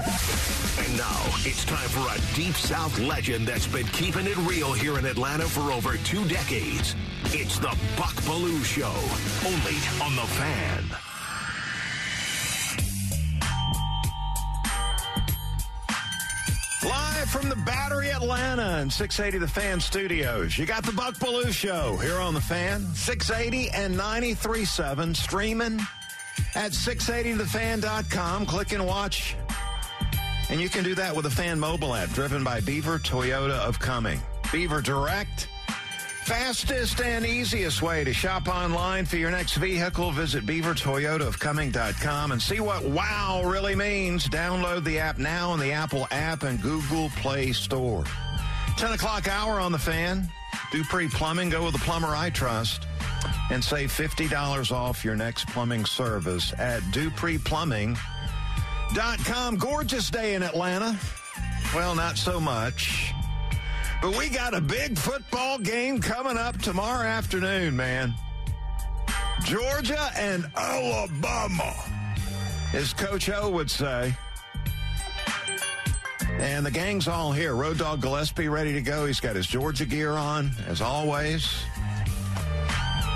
And now it's time for a Deep South legend that's been keeping it real here in Atlanta for over two decades. It's the Buck Belue Show, only on The Fan. Live from the Battery Atlanta and 680 The Fan Studios. You got the Buck Belue Show here on The Fan, 680 and 93.7, streaming at 680thefan.com. Click and watch. And you can do that with a fan mobile app driven by Beaver Toyota of Cumming. Beaver Direct, fastest and easiest way to shop online for your next vehicle. Visit beavertoyotaofcumming.com and see what wow really means. Download the app now in the Apple app and Google Play Store. 10 o'clock hour on the fan. Dupree Plumbing. Go with the plumber I trust and save $50 off your next plumbing service at dupreeplumbing.com. Gorgeous day in Atlanta. Well, not so much. But we got a big football game coming up tomorrow afternoon, man. Georgia and Alabama, as Coach O would say. And the gang's all here. Road Dog Gillespie ready to go. He's got his Georgia gear on, as always.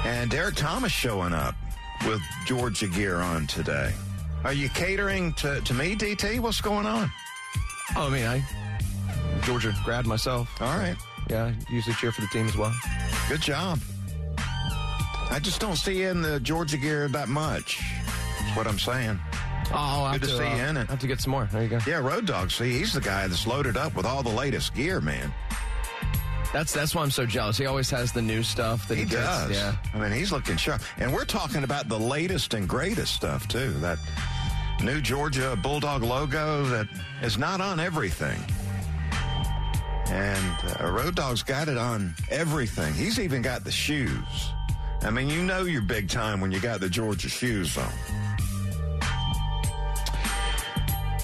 And Derek Thomas showing up with Georgia gear on today. Are you catering to, to me, DT? What's going on? Oh, I mean, I Georgia grad myself. All right. Yeah, usually cheer for the team as well. Good job. I just don't see you in the Georgia gear that much. That's what I'm saying. Oh, I'll Good to see uh, you in it. have to get some more. There you go. Yeah, Road Dog. See, he's the guy that's loaded up with all the latest gear, man. That's that's why I'm so jealous. He always has the new stuff that he, He gets. does. Yeah. I mean, he's looking sharp. And we're talking about the latest and greatest stuff, too. That new Georgia Bulldog logo that is not on everything. And uh, Road Dog's got it on everything. He's even got the shoes. I mean, you know you're big time when you got the Georgia shoes on.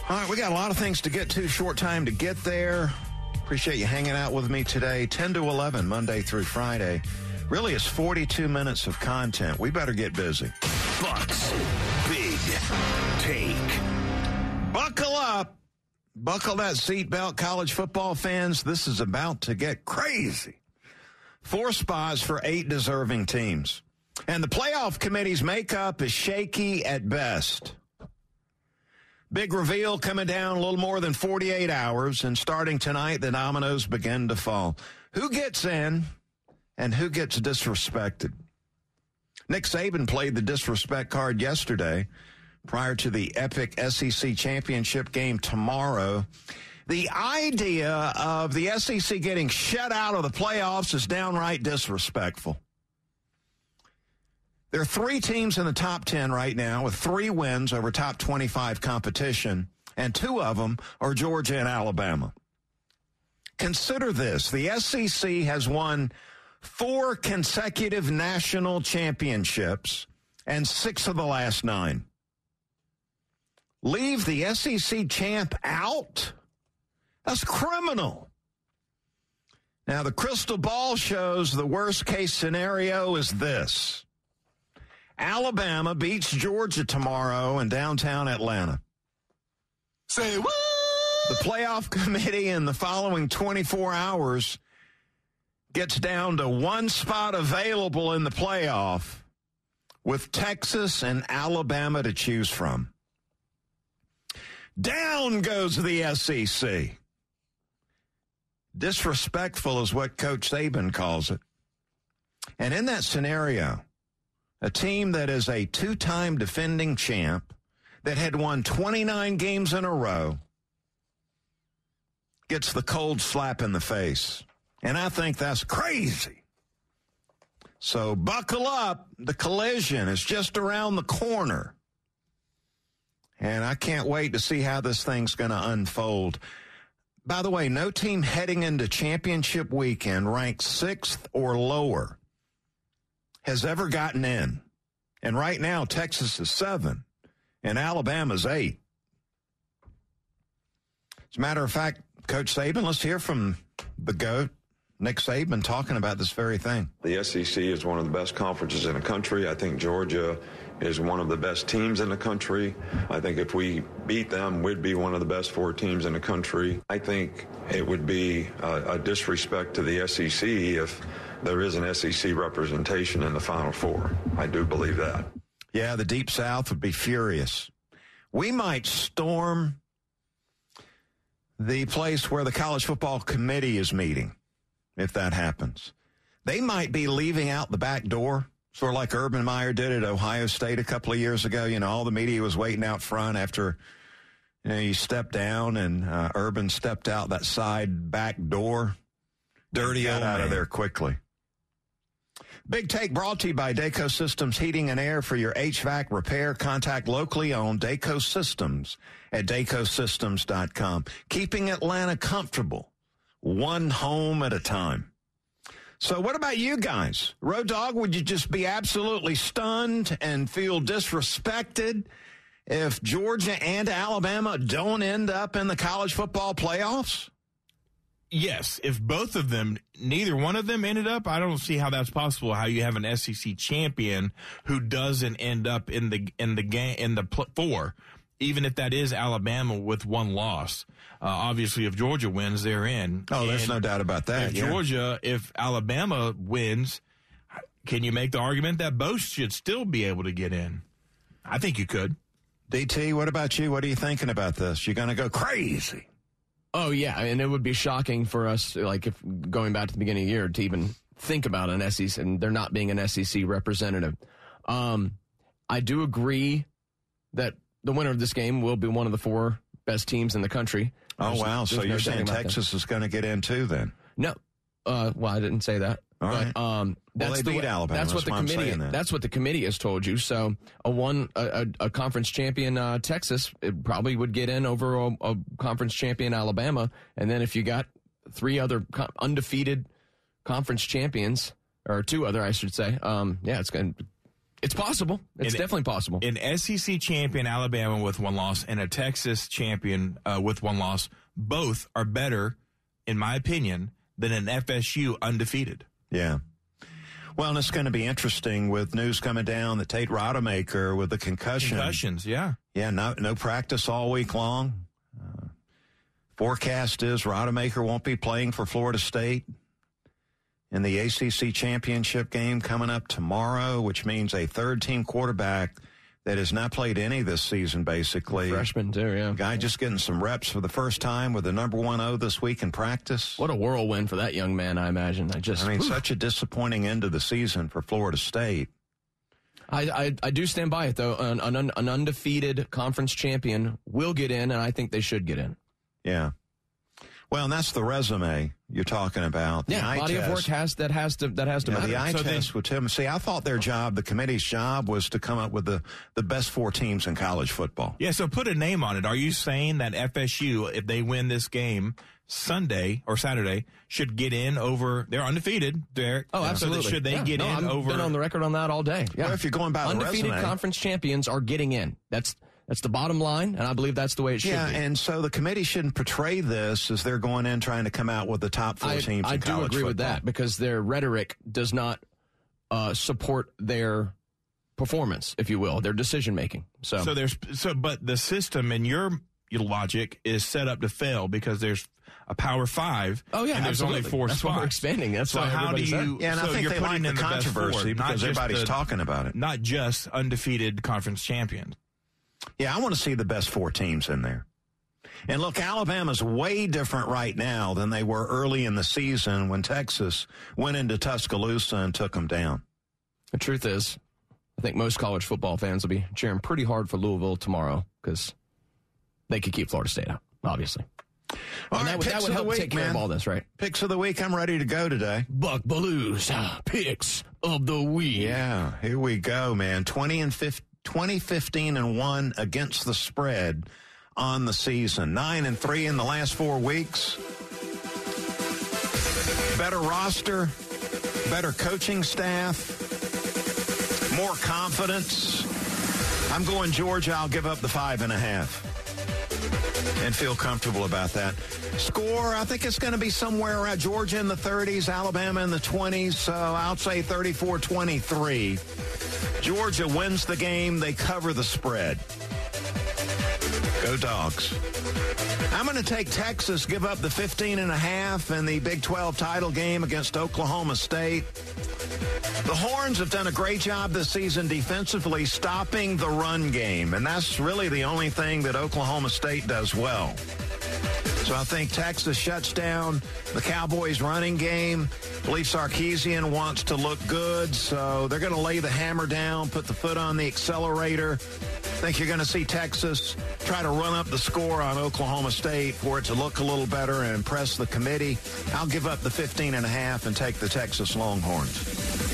All right, we got a lot of things to get to. Short time to get there. Appreciate you hanging out with me today. 10 to 11, Monday through Friday. Really, it's 42 minutes of content. We better get busy. Bucks Big Take. Buckle up. Buckle that seatbelt, college football fans. This is about to get crazy. Four spots for eight deserving teams. And the playoff committee's makeup is shaky at best. Big reveal coming down a little more than 48 hours, and starting tonight, the dominoes begin to fall. Who gets in and who gets disrespected? Nick Saban played the disrespect card yesterday prior to the epic SEC championship game tomorrow. The idea of the SEC getting shut out of the playoffs is downright disrespectful. There are three teams in the top 10 right now with three wins over top 25 competition, and two of them are Georgia and Alabama. Consider this the SEC has won four consecutive national championships and six of the last nine. Leave the SEC champ out? That's criminal. Now, the crystal ball shows the worst case scenario is this Alabama beats Georgia tomorrow in downtown Atlanta. Say what? The playoff committee in the following 24 hours gets down to one spot available in the playoff with Texas and Alabama to choose from. Down goes the SEC. Disrespectful is what Coach Saban calls it. And in that scenario, a team that is a two time defending champ that had won 29 games in a row gets the cold slap in the face. And I think that's crazy. So buckle up. The collision is just around the corner. And I can't wait to see how this thing's going to unfold. By the way, no team heading into championship weekend ranked sixth or lower has ever gotten in. And right now, Texas is seven and Alabama's eight. As a matter of fact, Coach Saban, let's hear from the GOAT, Nick Saban, talking about this very thing. The SEC is one of the best conferences in the country. I think Georgia is one of the best teams in the country. I think if we beat them, we'd be one of the best four teams in the country. I think it would be a, a disrespect to the SEC if there is an SEC representation in the Final Four. I do believe that. Yeah, the Deep South would be furious. We might storm the place where the college football committee is meeting if that happens. They might be leaving out the back door, sort of like Urban Meyer did at Ohio State a couple of years ago. You know, all the media was waiting out front after you know he stepped down and uh, Urban stepped out that side back door. Dirty got out of there quickly. Big Take brought to you by DayCo Systems Heating and Air for your HVAC repair. Contact locally owned DayCo Systems at daycosystems.com. Keeping Atlanta comfortable, one home at a time. So what about you guys? Road Dog, would you just be absolutely stunned and feel disrespected if Georgia and Alabama don't end up in the college football playoffs? yes, if both of them, neither one of them ended up, I don't see how that's possible. How you have an SEC champion who doesn't end up in the in the game in the pl- four, even if that is Alabama with one loss. Uh, obviously, if Georgia wins, they're in. Oh, there's And no doubt about that. If yeah. Georgia, if Alabama wins, can you make the argument that both should still be able to get in? I think you could. DT, what about you? What are you thinking about this? You're going to go crazy. Oh yeah, and it would be shocking for us, like if going back to the beginning of the year, to even think about an SEC and there not being an SEC representative. Um, I do agree that the winner of this game will be one of the four best teams in the country. Oh There's- wow! there's So no you're saying. Texas is going to get in too? Then No, uh, well, I didn't say that. All but, right. um, Well, that's they the beat Alabama. That's what That's the committee. that. That's what the committee has told you. So a one a, a, a conference champion uh, Texas it probably would get in over a, a conference champion Alabama, and then if you got three other co- undefeated conference champions or two other, I should say, um, yeah, it's going. to It's possible. It's And- definitely possible. An SEC champion Alabama with one loss and a Texas champion uh, with one loss, both are better, in my opinion, than an FSU undefeated. yeah. Well, and it's going to be interesting with news coming down that Tate Rodemaker with the concussion. Concussions, yeah. Yeah, no no practice all week long. Uh, forecast is Rodemaker won't be playing for Florida State in the ACC championship game coming up tomorrow, which means a third team quarterback that has not played any this season, basically. Freshman too, yeah. Guy just getting some reps for the first time with the number one O this week in practice. What a whirlwind for that young man! I imagine. I just. I mean, whew. such a disappointing end of the season for Florida State. I, I, I do stand by it though. An, an, an undefeated conference champion will get in, and I think they should get in. Yeah. Well, and that's the resume you're talking about. The Yeah, eye body of work has that has to that has to Yeah, matter. the eye So then- test with Tim. See, I thought their job, the committee's job, was to come up with the, the best four teams in college football. Yeah, so put a name on it. Are you saying that FSU, if they win this game Sunday or Saturday, should get in over? They're undefeated. They're, Oh, so absolutely. should they Yeah. get no, in I've over? Been on the record on that all day. Yeah. Well, if you're going by the undefeated resume. conference champions are getting in. That's that's the bottom line, and I believe that's the way it should Yeah, be. and so the committee shouldn't portray this as they're going in trying to come out with the top four I, teams I in do college agree with that because their rhetoric does not uh, support their performance, if you will, their decision making. So, So there's so, but the system and your your logic is set up to fail because there's a power five. oh yeah, and there's absolutely. only four That's spots. why we're expanding. That's so why how do you? Yeah, and so I think you're they like putting the in the controversy four, because everybody's the- talking about it. Not just undefeated conference champions. Yeah, I want to see the best four teams in there. And look, Alabama's way different right now than they were early in the season when Texas went into Tuscaloosa and took them down. The truth is, I think most college football fans will be cheering pretty hard for Louisville tomorrow because they could keep Florida State out, obviously. All and right, that would, picks that would of the help week, take care man. of all this, right? Picks of the week. I'm ready to go today. Buck Belue's picks of the week. Yeah, here we go, man. 20 and 15, 20, 15, and 1 against the spread on the season. 9 and 3 in the last four weeks. Better roster, better coaching staff, more confidence. I'm going Georgia. I'll give up the five and a half and feel comfortable about that. Score, I think it's going to be somewhere around Georgia in the 30s, Alabama in the 20s, so I'll say 34 23. Georgia wins the game, they cover the spread. Go dogs. I'm going to take Texas, give up the 15 and a half in the Big 12 title game against Oklahoma State. The Horns have done a great job this season defensively stopping the run game, and that's really the only thing that Oklahoma State does well. So I think Texas shuts down the Cowboys running game. Believe Sarkisian wants to look good, so they're going to lay the hammer down, put the foot on the accelerator. I think you're going to see Texas try to run up the score on Oklahoma State for it to look a little better and impress the committee. I'll give up the 15 and a half and take the Texas Longhorns.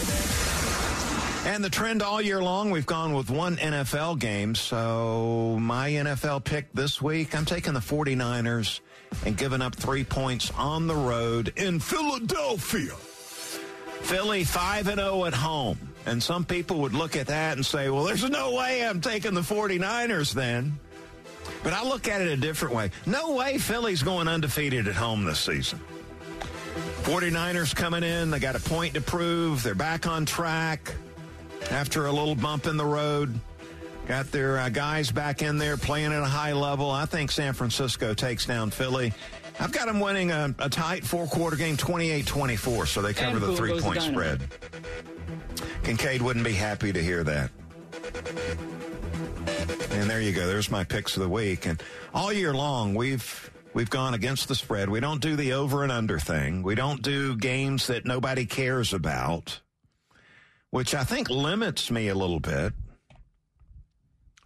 And the trend all year long, we've gone with one NFL game. So my NFL pick this week, I'm taking the 49ers and giving up three points on the road in Philadelphia. Philly 5 and 0 at home. And some people would look at that and say, well, there's no way I'm taking the 49ers then. But I look at it a different way. No way Philly's going undefeated at home this season. 49ers coming in, they got a point to prove. They're back on track after a little bump in the road. Got their uh, guys back in there playing at a high level. I think San Francisco takes down Philly. I've got them winning a, a tight four quarter game, 28 24, so they cover the three point spread. Kincaid wouldn't be happy to hear that. And there you go. There's my picks of the week. And all year long, we've we've gone against the spread. We don't do the over and under thing. We don't do games that nobody cares about, which I think limits me a little bit.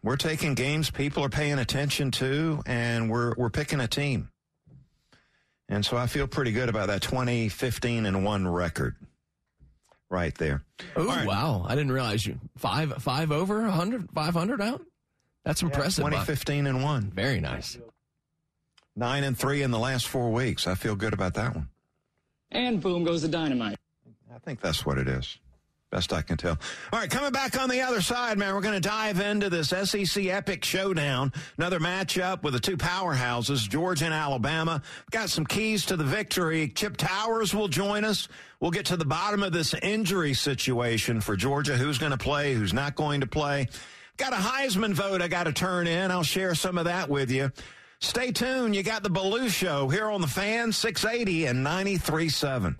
We're taking games people are paying attention to, and we're we're picking a team. And so I feel pretty good about that 2015 and 1 record right there. Oh, right. wow. I didn't realize you. Five five over 100, 500 out? That's impressive. Yeah, 2015 and 1. Very nice. 9 and 3 in the last four weeks. I feel good about that one. And boom goes the dynamite. I think that's what it is. Best I can tell. All right, coming back on the other side, man, we're going to dive into this SEC Epic Showdown. Another matchup with the two powerhouses, Georgia and Alabama. Got some keys to the victory. Chip Towers will join us. We'll get to the bottom of this injury situation for Georgia. Who's going to play? Who's not going to play? Got a Heisman vote I got to turn in. I'll share some of that with you. Stay tuned. You got the Belue Show here on the fan, 680 and 93.7.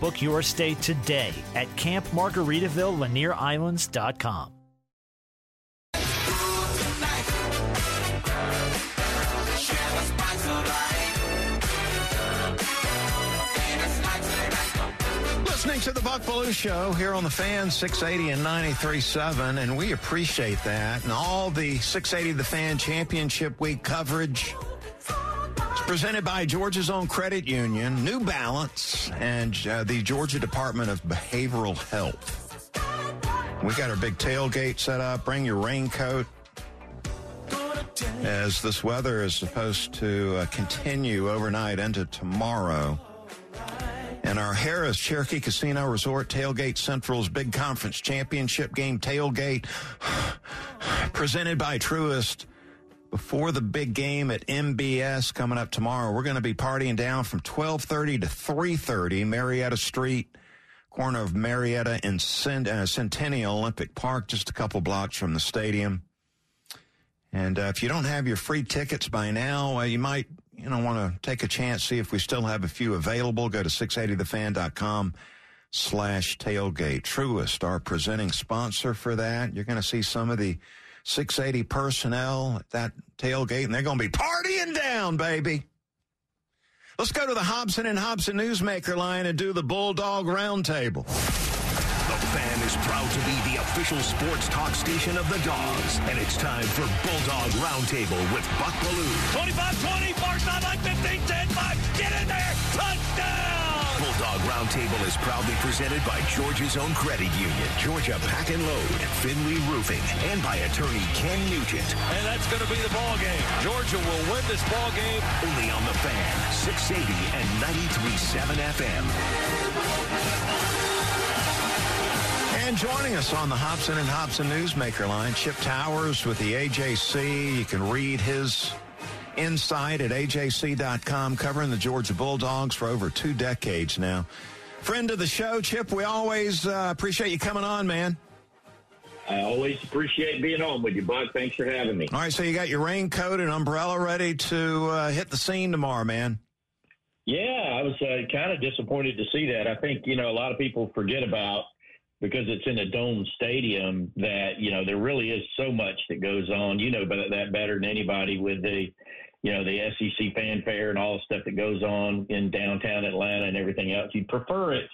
Book your stay today at campmargaritaville Listening to the Buck Belue Show here on the Fan 680 and 93.7, and we appreciate that. And all the 680 The Fan Championship Week coverage presented by Georgia's own credit union, New Balance, and uh, the Georgia Department of Behavioral Health. We got our big tailgate set up. Bring your raincoat. As this weather is supposed to uh, continue overnight into tomorrow. And our Harrah's Cherokee Casino Resort Tailgate Central's Big Conference Championship Game Tailgate, presented by Truist before the big game at MBS coming up tomorrow. We're going to be partying down from 12:30 to 3:30 Marietta Street, corner of Marietta and uh, Centennial Olympic Park, just a couple blocks from the stadium. And uh, if you don't have your free tickets by now, uh, you might you know want to take a chance, see if we still have a few available. Go to 680thefan.com slash tailgate. Truist, our presenting sponsor for that. You're going to see some of the 680 personnel at that tailgate, and they're going to be partying down, baby. Let's go to the Hobson and Hobson Newsmaker line and do the Bulldog Roundtable. The fan is proud to be the official sports talk station of the Dogs, and it's time for Bulldog Roundtable with Buck Belue. 25-20, far sideline, 15, 10, 5, get in there, touchdown! Bulldog Roundtable is proudly presented by Georgia's own credit union, Georgia Pack and Load, Findlay Roofing, and by attorney Ken Nugent. And that's going to be the ball game. Georgia will win this ball game. Only on the fan, 680 and 93.7 FM. And joining us on the Hobson and Hobson Newsmaker line, Chip Towers with the AJC. You can read his insight at ajc.com, covering the Georgia Bulldogs for over two decades now. Friend of the show, Chip, we always uh, appreciate you coming on, man. I always appreciate being on with you, bud. Thanks for having me. All right, so you got your raincoat and umbrella ready to uh, hit the scene tomorrow, man. Yeah, I was uh, kind of disappointed to see that. I think, you know, a lot of people forget about because it's in a dome stadium that, you know, there really is so much that goes on. You know but that better than anybody with the you know, the SEC fanfare and all the stuff that goes on in downtown Atlanta and everything else. You'd prefer it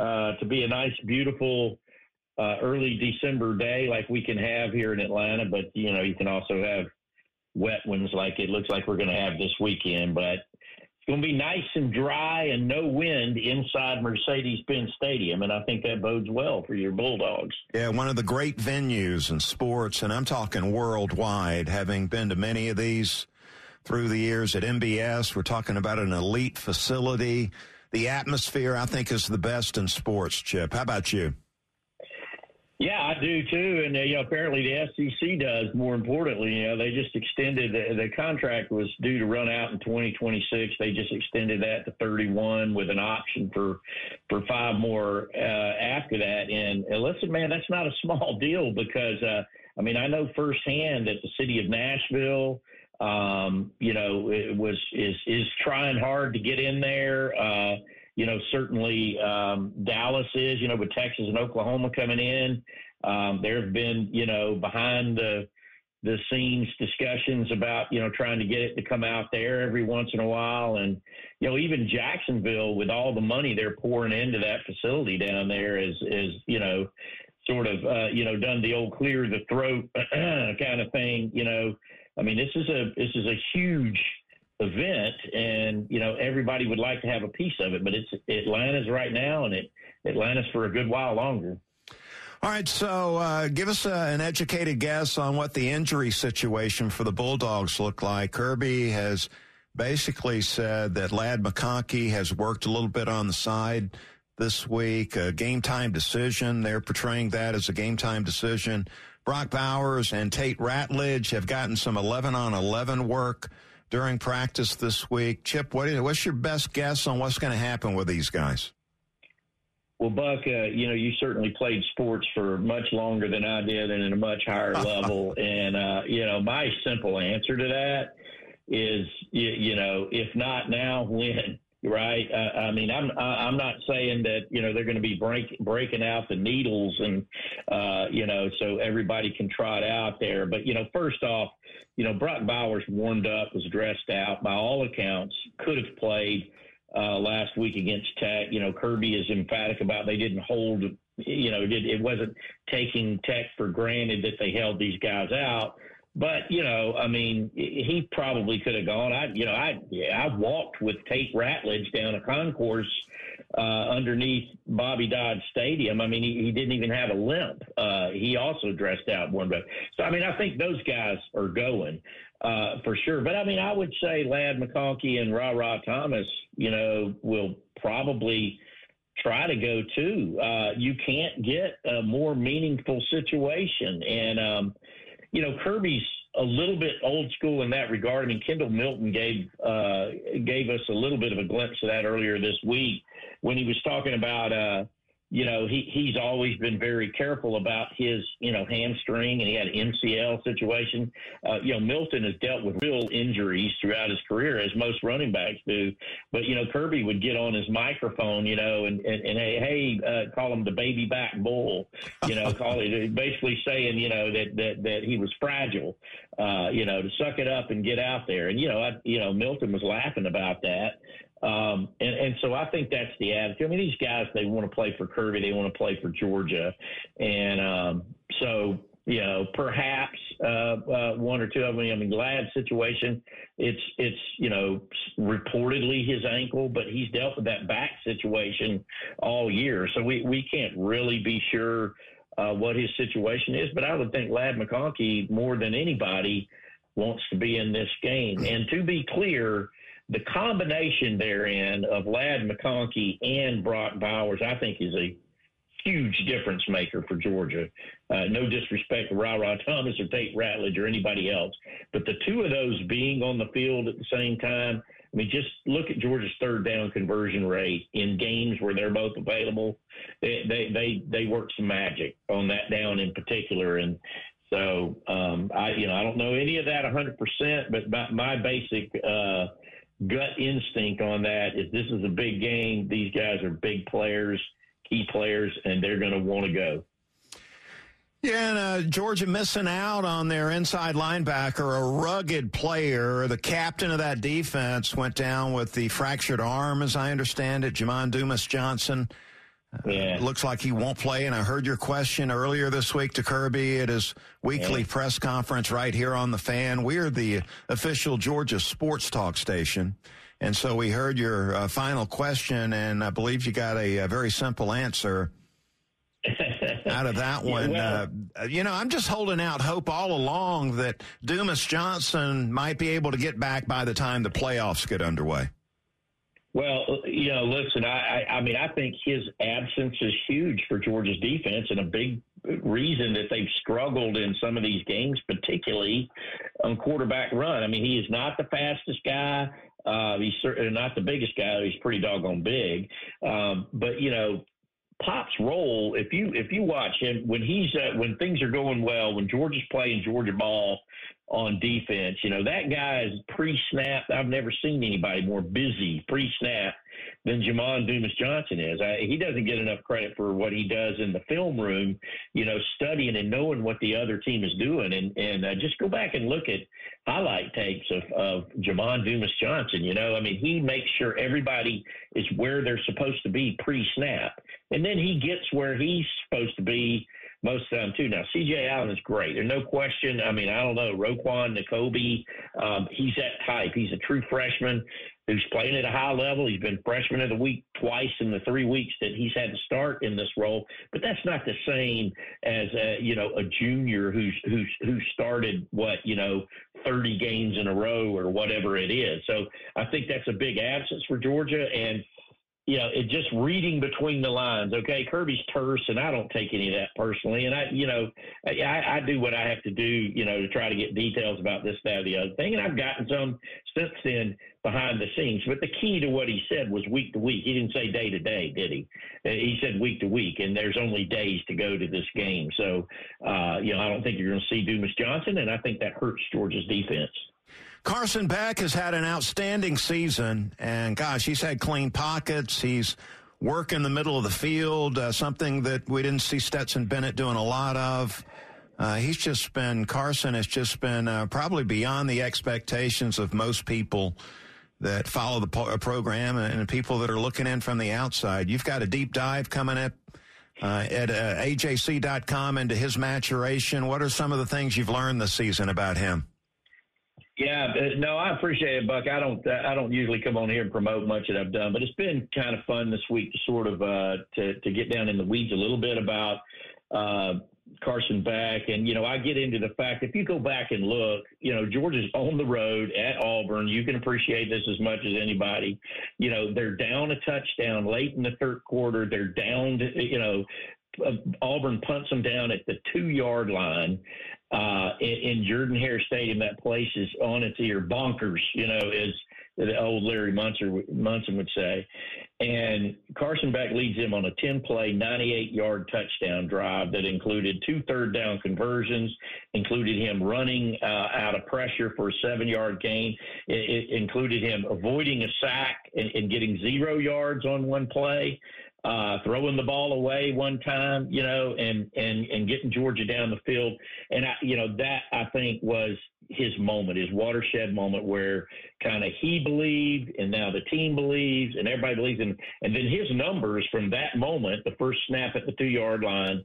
uh, to be a nice, beautiful uh, early December day like we can have here in Atlanta, but you know, you can also have wet ones like it looks like we're going to have this weekend. But it's going to be nice and dry and no wind inside Mercedes-Benz Stadium, and I think that bodes well for your Bulldogs. Yeah, one of the great venues in sports, and I'm talking worldwide, having been to many of these through the years at MBS. We're talking about an elite facility. The atmosphere, I think, is the best in sports, Chip. How about you? Yeah, I do too, and uh, you know, apparently the SEC does. More importantly, you know, they just extended the, the contract was due to run out in 2026. They just extended that to 31 with an option for for five more uh, after that. And uh, listen, man, that's not a small deal because uh, I mean I know firsthand that the city of Nashville um, you know, it was is is trying hard to get in there. Uh, you know, certainly um, Dallas is. You know, with Texas and Oklahoma coming in, um, there have been you know behind the the scenes discussions about you know trying to get it to come out there every once in a while, and you know even Jacksonville with all the money they're pouring into that facility down there is is you know sort of uh, you know done the old clear the throat kind of thing. You know I mean, this is a this is a huge event, and you know everybody would like to have a piece of it, but it's Atlanta's right now, and it Atlanta's for a good while longer. All right, so uh, give us a, an educated guess on what the injury situation for the Bulldogs look like. Kirby has basically said that Ladd McConkey has worked a little bit on the side this week. A game time decision. They're portraying that as a game time decision. Brock Bowers and Tate Ratledge have gotten some 11 on 11 work during practice this week. Chip, what is, what's your best guess on what's going to happen with these guys? Well, Buck, uh, you know, you certainly played sports for much longer than I did and at a much higher level. And, uh, you know, my simple answer to that is, you, you know, if not now, when? Right? Uh, I mean, I'm I'm not saying that you know they're going to be break, breaking out the needles and uh, you know so everybody can try it out there. But you know, first off, you know Brock Bowers warmed up, was dressed out by all accounts, could have played uh, last week against Tech. You know, Kirby is emphatic about they didn't hold. You know, it, it wasn't taking Tech for granted that they held these guys out. But you know, I mean, he probably could have gone. I, you know, I I walked with Tate Ratledge down a concourse uh, underneath Bobby Dodd Stadium. I mean, he, he didn't even have a limp. Uh, he also dressed out one but So I mean, I think those guys are going uh, for sure. But I mean, I would say Ladd McConkey and Rara Thomas, you know, will probably try to go too. Uh, you can't get a more meaningful situation, and um, you know, Kirby's a little bit old school in that regard. I mean, Kendall Milton gave uh, gave us a little bit of a glimpse of that earlier this week when he was talking about uh, you know, he, he's always been very careful about his, you know, hamstring and he had an MCL situation. Uh, you know, Milton has dealt with real injuries throughout his career, as most running backs do. But, you know, Kirby would get on his microphone, you know, and, and, and hey, hey, uh, call him the baby back bull, you know, call it basically saying, you know, that, that, that he was fragile, uh, you know, to suck it up and get out there. And, you know, I, you know, Milton was laughing about that. Um, and, and so I think that's the attitude. I mean, these guys, they want to play for Kirby. They want to play for Georgia. And um, so, you know, perhaps uh, uh, one or two of them. I mean, Ladd situation, it's it's you know reportedly his ankle, but he's dealt with that back situation all year, so we we can't really be sure uh, what his situation is. But I would think Ladd McConkey more than anybody wants to be in this game. And to be clear, the combination therein of Ladd McConkey and Brock Bowers, I think, is a huge difference maker for Georgia. Uh, no disrespect to Ra Thomas or Tate Ratledge or anybody else, but the two of those being on the field at the same time. I mean, just look at Georgia's third down conversion rate in games where they're both available. They they they, they work some magic on that down in particular, and so um, I you know I don't know any of that 100, percent but my, my basic. Uh, gut instinct on that is this is a big game. These guys are big players, key players, and they're going to want to go. Yeah, and uh, Georgia missing out on their inside linebacker, a rugged player. The captain of that defense went down with the fractured arm, as I understand it. Jamon Dumas Johnson. Yeah. looks like he won't play. And I heard your question earlier this week to Kirby at his weekly yeah. press conference right here on the fan. We're the official Georgia sports talk station. And so we heard your uh, final question, and I believe you got a, a very simple answer out of that one. Yeah, well, uh, you know, I'm just holding out hope all along that Dumas Johnson might be able to get back by the time the playoffs get underway. Well, you know, listen, I, I, I mean, I think his absence is huge for Georgia's defense and a big reason that they've struggled in some of these games, particularly on quarterback run. I mean, he is not the fastest guy. Uh, he's certainly not the biggest guy. He's pretty doggone big. Um, but you know, Pop's role, if you if you watch him when he's uh, when things are going well, when Georgia's playing Georgia ball, on defense. You know, that guy is pre snap. I've never seen anybody more busy pre snap than Jamon Dumas Johnson is. I, he doesn't get enough credit for what he does in the film room, you know, studying and knowing what the other team is doing. And, and uh, just go back and look at highlight tapes of, of Jamon Dumas Johnson. You know, I mean, he makes sure everybody is where they're supposed to be pre snap. And then he gets where he's supposed to be most of the time too. Now CJ Allen is great. There's no question. I mean, I don't know Roquan Nakobe. Um, he's that type. He's a true freshman who's playing at a high level. He's been freshman of the week twice in the three weeks that he's had to start in this role. But that's not the same as a, you know a junior who's who's who started what you know 30 games in a row or whatever it is. So I think that's a big absence for Georgia and you know, it just reading between the lines. Okay, Kirby's terse, and I don't take any of that personally. And I, you know, I, I do what I have to do, you know, to try to get details about this, that, or the other thing. And I've gotten some since then behind the scenes. But the key to what he said was week to week. He didn't say day to day, did he? Uh, he said week to week, and there's only days to go to this game. So, uh, you know, I don't think you're going to see Dumas Johnson, and I think that hurts Georgia's defense. Carson Beck has had an outstanding season, and gosh, he's had clean pockets. He's work in the middle of the field, uh, something that we didn't see Stetson Bennett doing a lot of. Uh, he's just been, Carson has just been uh, probably beyond the expectations of most people that follow the po- uh, program and people that are looking in from the outside. You've got a deep dive coming up uh, at uh, ajc.com into his maturation. What are some of the things you've learned this season about him? Yeah, no, I appreciate it, Buck. I don't, I don't usually come on here and promote much that I've done, but it's been kind of fun this week to sort of uh, to to get down in the weeds a little bit about uh, Carson Beck, and you know, I get into the fact if you go back and look, you know, Georgia's on the road at Auburn. You can appreciate this as much as anybody. You know, they're down a touchdown late in the third quarter. They're down, to, you know, uh, Auburn punts them down at the two yard line. Uh, in, in Jordan Hare Stadium. That place is on its ear, bonkers. You know, as the old Larry Munson, Munson would say. And Carson Beck leads them on a 10 play, 98 yard touchdown drive that included two third down conversions, included him running uh, out of pressure for a seven yard gain, it, it included him avoiding a sack and, and getting zero yards on one play uh, throwing the ball away one time, you know, and and and getting Georgia down the field. And I, you know, that I think was his moment, his watershed moment, where kind of he believed, and now the team believes, and everybody believes, and and then his numbers from that moment, the first snap at the two yard line,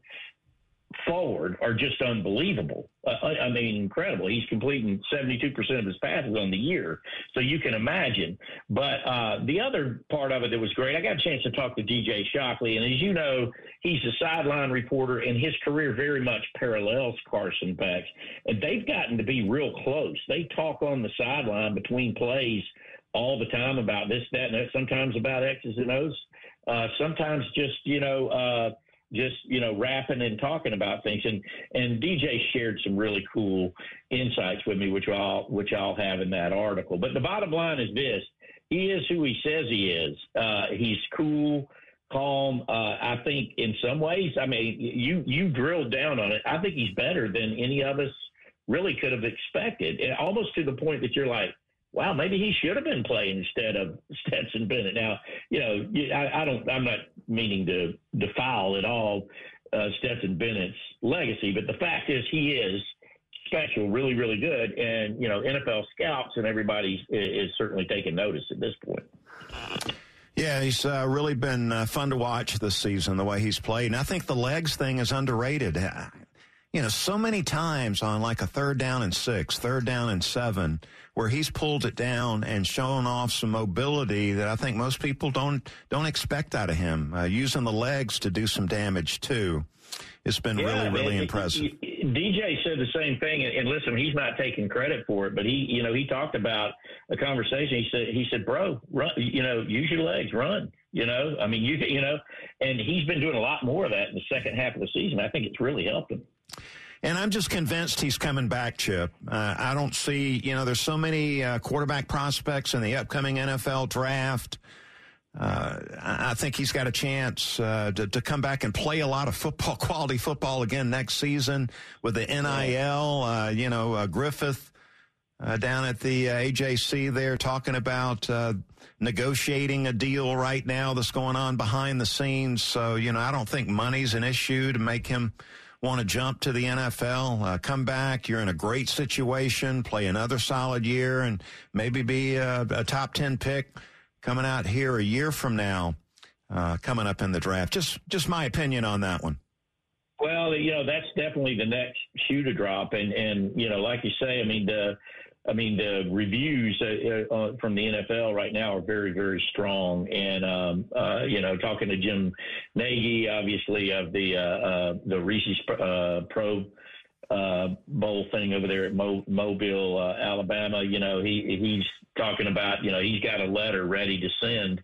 forward are just unbelievable. Uh, I mean, incredible. He's completing 72% of his passes on the year. So you can imagine. But uh, the other part of it that was great, I got a chance to talk to DJ Shockley. And as you know, he's a sideline reporter, and his career very much parallels Carson Beck's. And they've gotten to be real close. They talk on the sideline between plays all the time about this, that, and that, sometimes about X's and O's. Uh, sometimes just, you know, uh, just you know rapping and talking about things. And and DJ shared some really cool insights with me which I'll which I'll have in that article. But the bottom line is this. He is who he says he is. Uh, he's cool calm. Uh, I think in some ways I mean you you drilled down on it. I think he's better than any of us really could have expected. And almost to the point that you're like wow, maybe he should have been playing instead of Stetson Bennett. Now, you know, I, I don't, I'm not meaning to defile at all uh, Stetson Bennett's legacy, but the fact is he is special, really, really good, and you know, NFL scouts and everybody is, is certainly taking notice at this point. Yeah, he's uh, really been uh, fun to watch this season, the way he's played. And I think the legs thing is underrated you know, so many times on like a third down and six, third down and seven, where he's pulled it down and shown off some mobility that I think most people don't don't expect out of him. Uh, using the legs to do some damage too. It's been yeah, really, really impressive. DJ said the same thing, and, listen, he's not taking credit for it, but he, you know, he talked about a conversation. He said, he said, bro, run, you know, use your legs, run. You know, I mean, you, you know, and he's been doing a lot more of that in the second half of the season. I think it's really helped him. And I'm just convinced he's coming back, Chip. Uh, I don't see, you know, there's so many uh, quarterback prospects in the upcoming NFL draft. Uh, I think he's got a chance uh, to, to, come back and play a lot of football, quality football again next season with the NIL. Uh, you know, uh, Griffith down at the AJC there talking about negotiating a deal right now that's going on behind the scenes. So, you know, I don't think money's an issue to make him want to jump to the NFL, uh, come back, you're in a great situation, play another solid year, and maybe be a, a top 10 pick coming out here a year from now, uh, coming up in the draft. Just, just my opinion on that one. Well, you know, that's definitely the next shoe to drop. And, and, you know, like you say, I mean, the, I mean, the reviews uh, uh, from the NFL right now are very, very strong. And um, uh, you know, talking to Jim Nagy, obviously of the uh, uh, the Reese's uh, Pro Bowl thing over there at Mo- Mobile, Alabama. You know, he he's talking about you know he's got a letter ready to send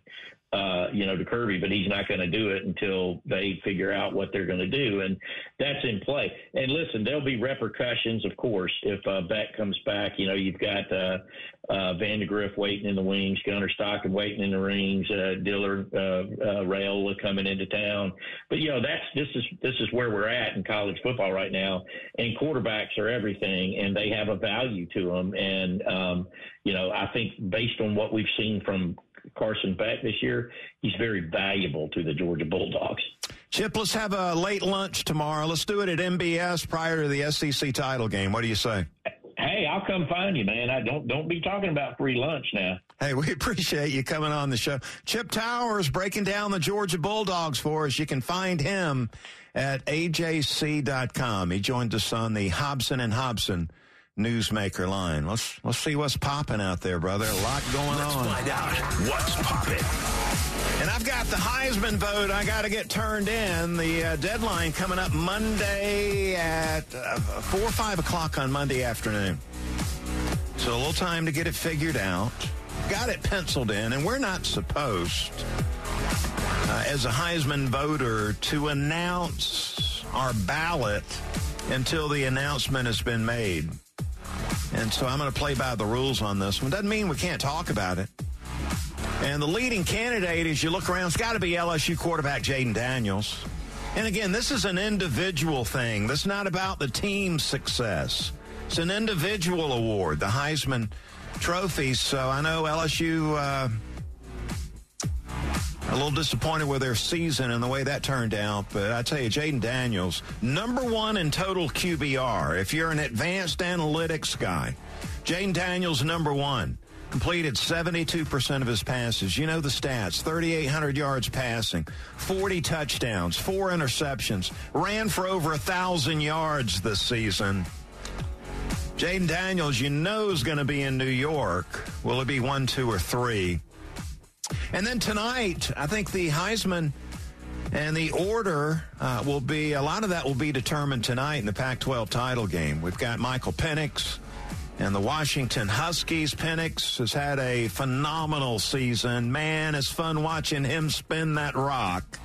uh, you know, to Kirby, but he's not going to do it until they figure out what they're going to do, and that's in play. And listen, there'll be repercussions, of course, if uh, Beck comes back. You know, you've got uh, uh, Vandagriff waiting in the wings, Gunner Stockton waiting in the rings, uh, Dylan, uh, uh, Raiola coming into town. But you know, that's this is this is where we're at in college football right now, and quarterbacks are everything, and they have a value to them. And um, you know, I think based on what we've seen from Carson Beck this year, he's very valuable to the Georgia Bulldogs. Chip, let's have a late lunch tomorrow. Let's do it at MBS prior to the SEC title game. What do you say? Hey, I'll come find you, man. I don't don't be talking about free lunch now. Hey, we appreciate you coming on the show. Chip Towers breaking down the Georgia Bulldogs for us. You can find him at ajc.com. He joined us on the Hobson and Hobson newsmaker line. Let's let's see what's popping out there, brother. A lot going let's on. Let's find out what's popping. And I've got the Heisman vote. I got to get turned in. The uh, deadline coming up Monday at uh, four or five o'clock on Monday afternoon. So a little time to get it figured out. Got it penciled in, and we're not supposed, uh, as a Heisman voter, to announce our ballot until the announcement has been made. And so I'm going to play by the rules on this one. Doesn't mean we can't talk about it. And the leading candidate, as you look around, it's got to be LSU quarterback Jayden Daniels. And again, this is an individual thing. This is not about the team's success. It's an individual award, the Heisman Trophy. So I know LSU uh, a little disappointed with their season and the way that turned out. But I tell you, Jayden Daniels, number one in total QBR. If you're an advanced analytics guy, Jayden Daniels, number one completed 72% of his passes. You know the stats 3,800 yards passing, 40 touchdowns, four interceptions, ran for over a 1,000 yards this season. Jayden Daniels, you know, is going to be in New York. Will it be one, two, or three? And then tonight, I think the Heisman and the order uh, will be, a lot of that will be determined tonight in the Pac 12 title game. We've got Michael Penix and the Washington Huskies. Penix has had a phenomenal season. Man, it's fun watching him spin that rock.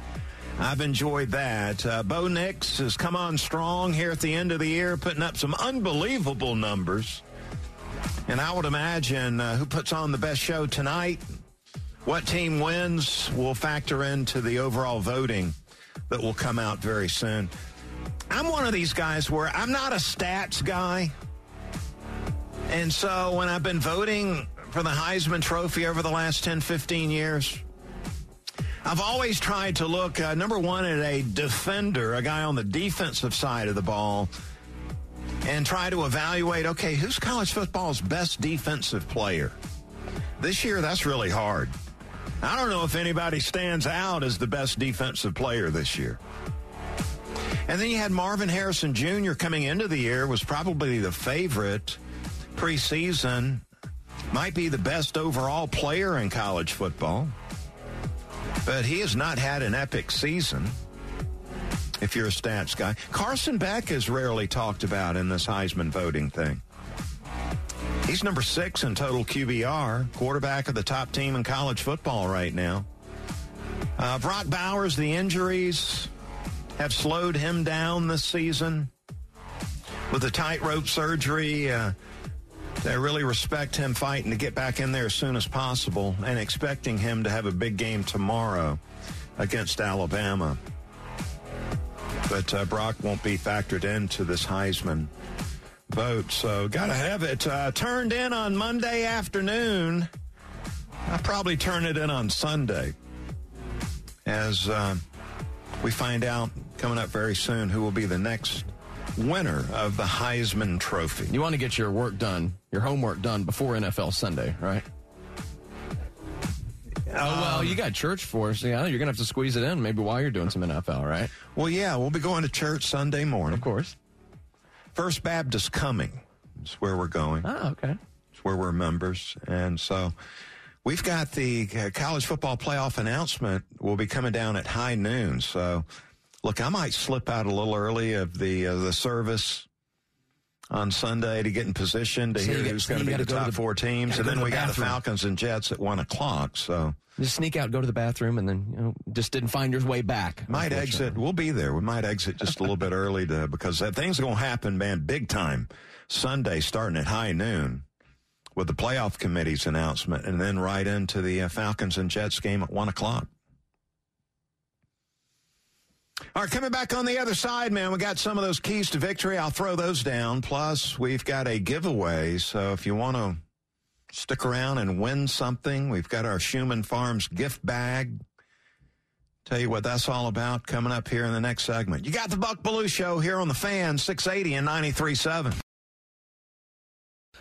I've enjoyed that. Uh, Bo Nix has come on strong here at the end of the year, putting up some unbelievable numbers. And I would imagine uh, who puts on the best show tonight, what team wins, will factor into the overall voting that will come out very soon. I'm one of these guys where I'm not a stats guy. And so when I've been voting for the Heisman Trophy over the last 10, 15 years, I've always tried to look, uh, number one, at a defender, a guy on the defensive side of the ball, and try to evaluate, okay, who's college football's best defensive player? This year, that's really hard. I don't know if anybody stands out as the best defensive player this year. And then you had Marvin Harrison Jr. coming into the year, was probably the favorite preseason, might be the best overall player in college football. But he has not had an epic season if you're a stats guy. Carson Beck is rarely talked about in this Heisman voting thing. He's number six in total QBR, quarterback of the top team in college football right now. Uh, Brock Bowers, the injuries have slowed him down this season. With the tightrope surgery, uh, they really respect him fighting to get back in there as soon as possible and expecting him to have a big game tomorrow against Alabama. But uh, Brock won't be factored into this Heisman vote. So got to have it uh, turned in on Monday afternoon. I'll probably turn it in on Sunday as uh, we find out coming up very soon who will be the next winner of the Heisman Trophy. You want to get your work done, your homework done before NFL Sunday, right? oh well, Um, you got church for us. Yeah, you're gonna have to squeeze it in maybe while you're doing some NFL, right? Well, yeah, we'll be going to church Sunday morning. Of course. First Baptist Cumming is where we're going. Oh, okay. It's where we're members, and so we've got the uh, college football playoff announcement will be coming down at high noon. So, look, I might slip out a little early of the uh, the service on Sunday to get in position to So hear get- who's going to be the to top the- four teams, and go then to the we got the. Falcons and Jets at one o'clock. So Just sneak out, go to the bathroom, and then you know just didn't find your way back. might exit. We'll be there. We might exit just a little bit early to because that thing's going to happen, man, big time. Sunday starting at high noon with the playoff committee's announcement, and then right into the uh, Falcons and Jets game at one o'clock. All right, coming back on the other side, man, we got some of those keys to victory. I'll throw those down. Plus, we've got a giveaway. So if you want to stick around and win something, we've got our Shuman Farms gift bag. Tell you what that's all about coming up here in the next segment. You got the Buck Belue Show here on the fan, 680 and 93.7.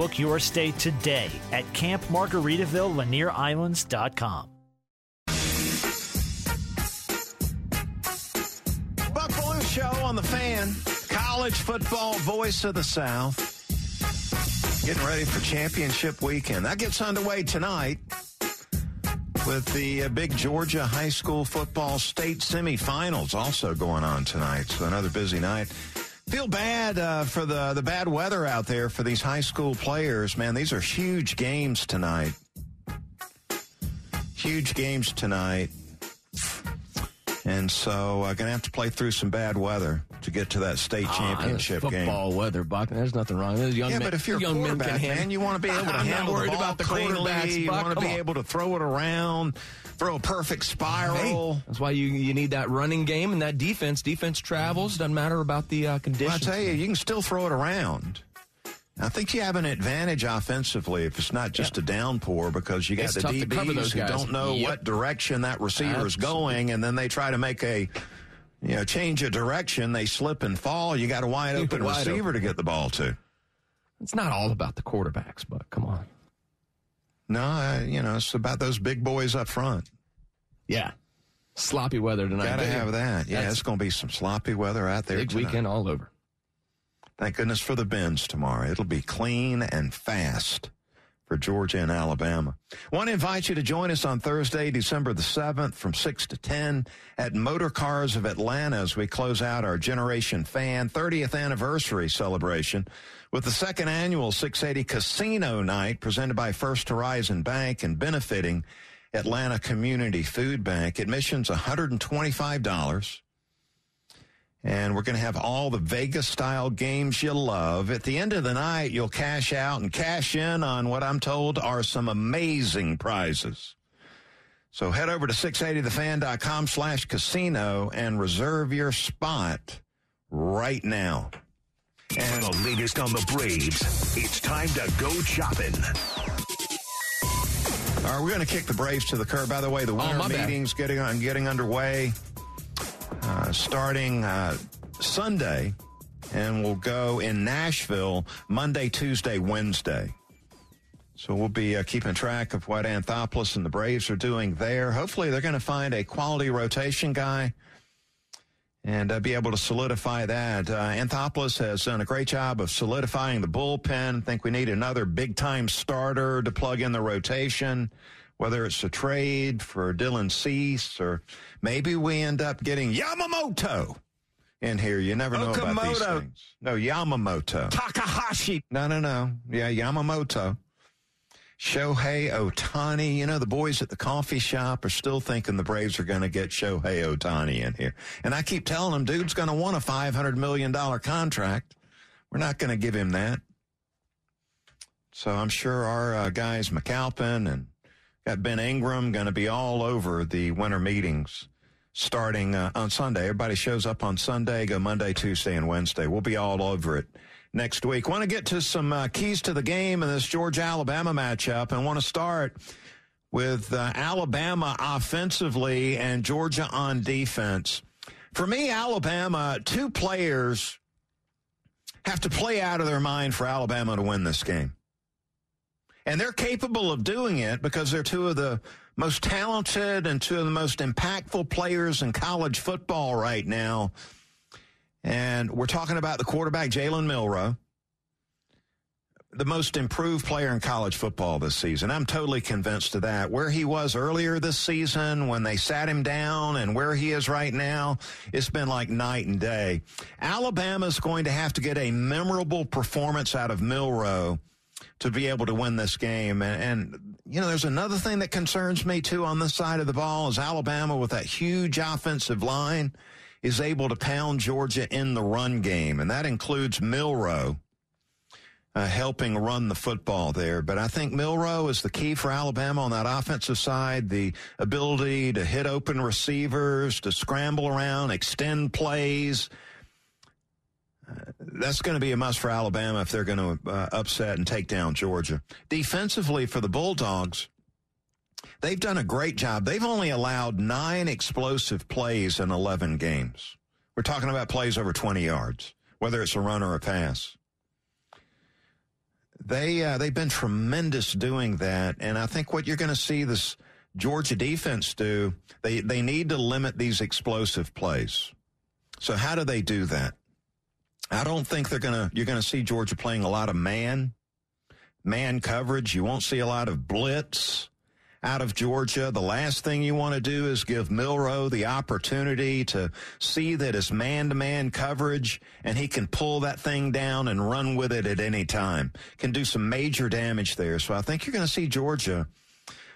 Book your stay today at campmargaritaville.lanierislands.com. Buck Belue Show on the fan. College football voice of the South. Getting ready for championship weekend. That gets underway tonight with the uh, big Georgia high school football state semifinals also going on tonight. So another busy night. Feel bad uh, for the the bad weather out there for these high school players, man. These are huge games tonight. Huge games tonight. And so I'm uh, to have to play through some bad weather to get to that state ah, championship football game. Football weather, Buck. There's nothing wrong. There's young yeah, men, but if you're a young quarterback, man, you want to be able to I'm handle the ball about the cleanly. You want to be on. able to throw it around, throw a perfect spiral. Hey, that's why you you need that running game and that defense. Defense travels. Doesn't matter about the uh, conditions. Well, I tell you, you can still throw it around. I think you have an advantage offensively if it's not just a downpour because you got it's the DBs who don't know yep. what direction that receiver is going, and then they try to make a you know change of direction. They slip and fall. You got a wide open wide receiver open. to get the ball to. It's not all about the quarterbacks, but come on. No, uh, you know it's about those big boys up front. Yeah, sloppy weather tonight. Got to have that. Yeah, That's it's going to be some sloppy weather out there. Big tonight. weekend all over. Thank goodness for the Benz tomorrow. It'll be clean and fast for Georgia and Alabama. Want to invite you to join us on Thursday, December the 7th from 6 to 10 at Motor Cars of Atlanta as we close out our Generation Fan 30th anniversary celebration with the second annual 680 Casino Night presented by First Horizon Bank and benefiting Atlanta Community Food Bank. Admissions $125. And we're going to have all the Vegas style games you love. At the end of the night, you'll cash out and cash in on what I'm told are some amazing prizes. So head over to 680thefan.com slash casino and reserve your spot right now. And for the latest on the Braves, it's time to go shopping. All right, we're going to kick the Braves to the curb. By the way, the oh, winter oh, meeting's getting on, getting underway uh, starting uh, Sunday, and we'll go in Nashville Monday, Tuesday, Wednesday. So we'll be uh, keeping track of what Anthopoulos and the Braves are doing there. Hopefully, they're going to find a quality rotation guy and uh, be able to solidify that. Uh, Anthopoulos has done a great job of solidifying the bullpen. I think we need another big time starter to plug in the rotation whether it's a trade for Dylan Cease or maybe we end up getting Yamamoto in here. You never know Okamoto. about these things. No, Yamamoto. Takahashi. No, no, no. Yeah, Yamamoto. Shohei Ohtani. You know, the boys at the coffee shop are still thinking the Braves are going to get Shohei Ohtani in here. And I keep telling them, dude's going to want a $500 million contract. We're not going to give him that. So I'm sure our uh, guys, McAlpin and Got Ben Ingram going to be all over the winter meetings starting uh, on Sunday. Everybody shows up on Sunday, go Monday, Tuesday, and Wednesday. We'll be all over it next week. Want to get to some uh, keys to the game in this Georgia Alabama matchup and want to start with uh, Alabama offensively and Georgia on defense. For me, Alabama, two players have to play out of their mind for Alabama to win this game. And they're capable of doing it because they're two of the most talented and two of the most impactful players in college football right now. And we're talking about the quarterback, Jalen Milroe, the most improved player in college football this season. I'm totally convinced of that. Where he was earlier this season when they sat him down and where he is right now, it's been like night and day. Alabama's going to have to get a memorable performance out of Milroe to be able to win this game. And, and, you know, there's another thing that concerns me too on this side of the ball is Alabama with that huge offensive line is able to pound Georgia in the run game. And that includes Milroe Uh, helping run the football there. But I think Milroe is the key for Alabama on that offensive side. The ability to hit open receivers, to scramble around, extend plays, that's going to be a must for Alabama if they're going to uh, upset and take down Georgia. Defensively for the Bulldogs, they've done a great job. They've only allowed nine explosive plays in 11 games. We're talking about plays over 20 yards, whether it's a run or a pass. They uh, they've been tremendous doing that, and I think what you're going to see this Georgia defense do, they they need to limit these explosive plays. So how do they do that? I don't think they're to, you're to see Georgia playing a lot of man, man coverage. You won't see a lot of blitz out of Georgia. The last thing you want to do is give Milroe the opportunity to see that it's man to man coverage and he can pull that thing down and run with it at any time. Can do some major damage there. So I think you're going to see Georgia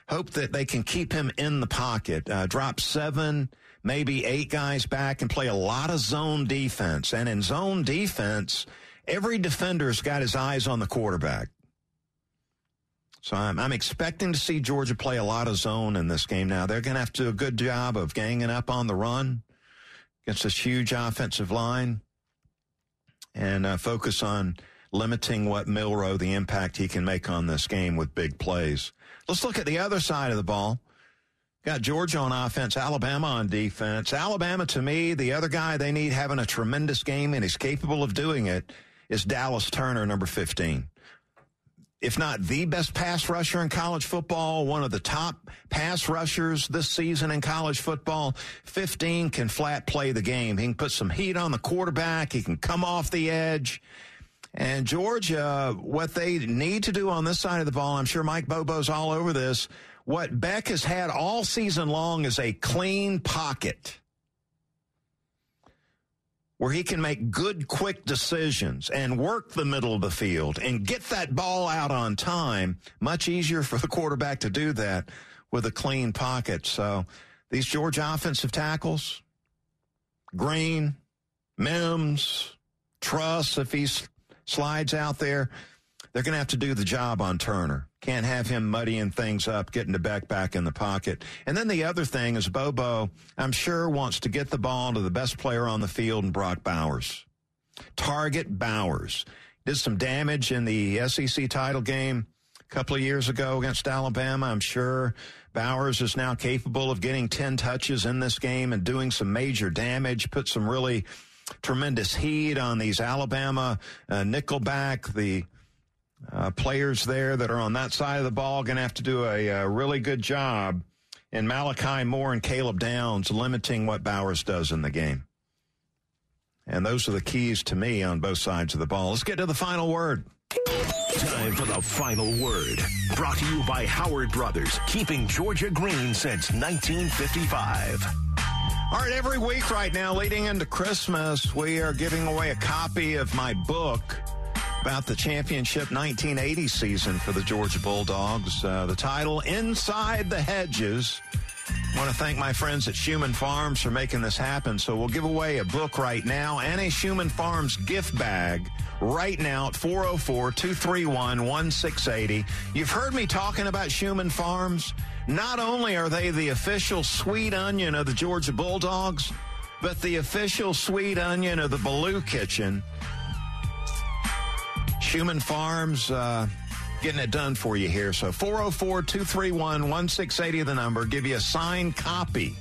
hope that they can keep him in the pocket, uh, drop seven, maybe eight guys back and play a lot of zone defense. And in zone defense, every defender's got his eyes on the quarterback. So I'm, I'm expecting to see Georgia play a lot of zone in this game now. They're going to have to do a good job of ganging up on the run against this huge offensive line and uh, focus on limiting what Milroe, the impact he can make on this game with big plays. Let's look at the other side of the ball. Got Georgia on offense, Alabama on defense. Alabama, to me, the other guy they need having a tremendous game and is capable of doing it is Dallas Turner, number 15. If not the best pass rusher in college football, one of the top pass rushers this season in college football, 15 can flat play the game. He can put some heat on the quarterback. He can come off the edge. And Georgia, what they need to do on this side of the ball, I'm sure Mike Bobo's all over this, what Beck has had all season long is a clean pocket where he can make good, quick decisions and work the middle of the field and get that ball out on time. Much easier for the quarterback to do that with a clean pocket. So these Georgia offensive tackles, Greene, Mims, Truss, if he slides out there, they're going to have to do the job on Turner. Can't have him muddying things up, getting the back back in the pocket. And then the other thing is Bobo, I'm sure, wants to get the ball to the best player on the field and Brock Bowers. Target Bowers. Did some damage in the SEC title game a couple of years ago against Alabama. I'm sure Bowers is now capable of getting 10 touches in this game and doing some major damage, put some really tremendous heat on these Alabama uh, nickelback, the uh, players there that are on that side of the ball going to have to do a, a, really good job in Malachi Moore and Caleb Downs limiting what Bowers does in the game. And those are the keys to me on both sides of the ball. Let's get to the final word. Time for the final word. Brought to you by Howard Brothers, keeping Georgia green since 1955. All right, every week right now, leading into Christmas, we are giving away a copy of my book about the championship 1980 season for the Georgia Bulldogs. Uh, the title, Inside the Hedges. I want to thank my friends at Shuman Farms for making this happen. So we'll give away a book right now and a Shuman Farms gift bag right now at 404 231 1680. You've heard me talking about Shuman Farms. Not only are they the official sweet onion of the Georgia Bulldogs, but the official sweet onion of the Belue Kitchen. Shuman Farms, uh, getting it done for you here. So 404 231 1680, the number. Give you a signed copy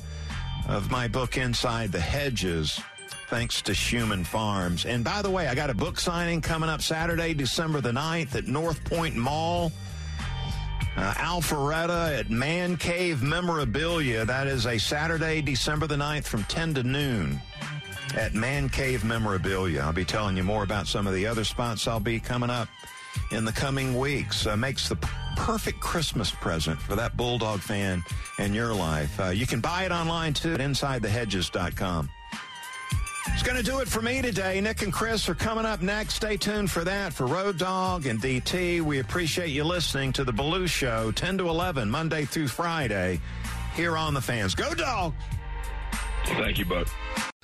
of my book, Inside the Hedges, thanks to Shuman Farms. And by the way, I got a book signing coming up Saturday, December the 9th at North Point Mall. Uh, Alpharetta at Man Cave Memorabilia. That is a Saturday, December the 9th from 10 to noon at Man Cave Memorabilia. I'll be telling you more about some of the other spots I'll be coming up in the coming weeks. Uh, makes the perfect Christmas present for that Bulldog fan in your life. Uh, you can buy it online too at InsideTheHedges.com. It's going to do it for me today. Nick and Chris are coming up next. Stay tuned for that for Road Dog and DT. We appreciate you listening to the Belue Show, 10 to 11, Monday through Friday, here on the fans. Go Dog! Thank you, Buck.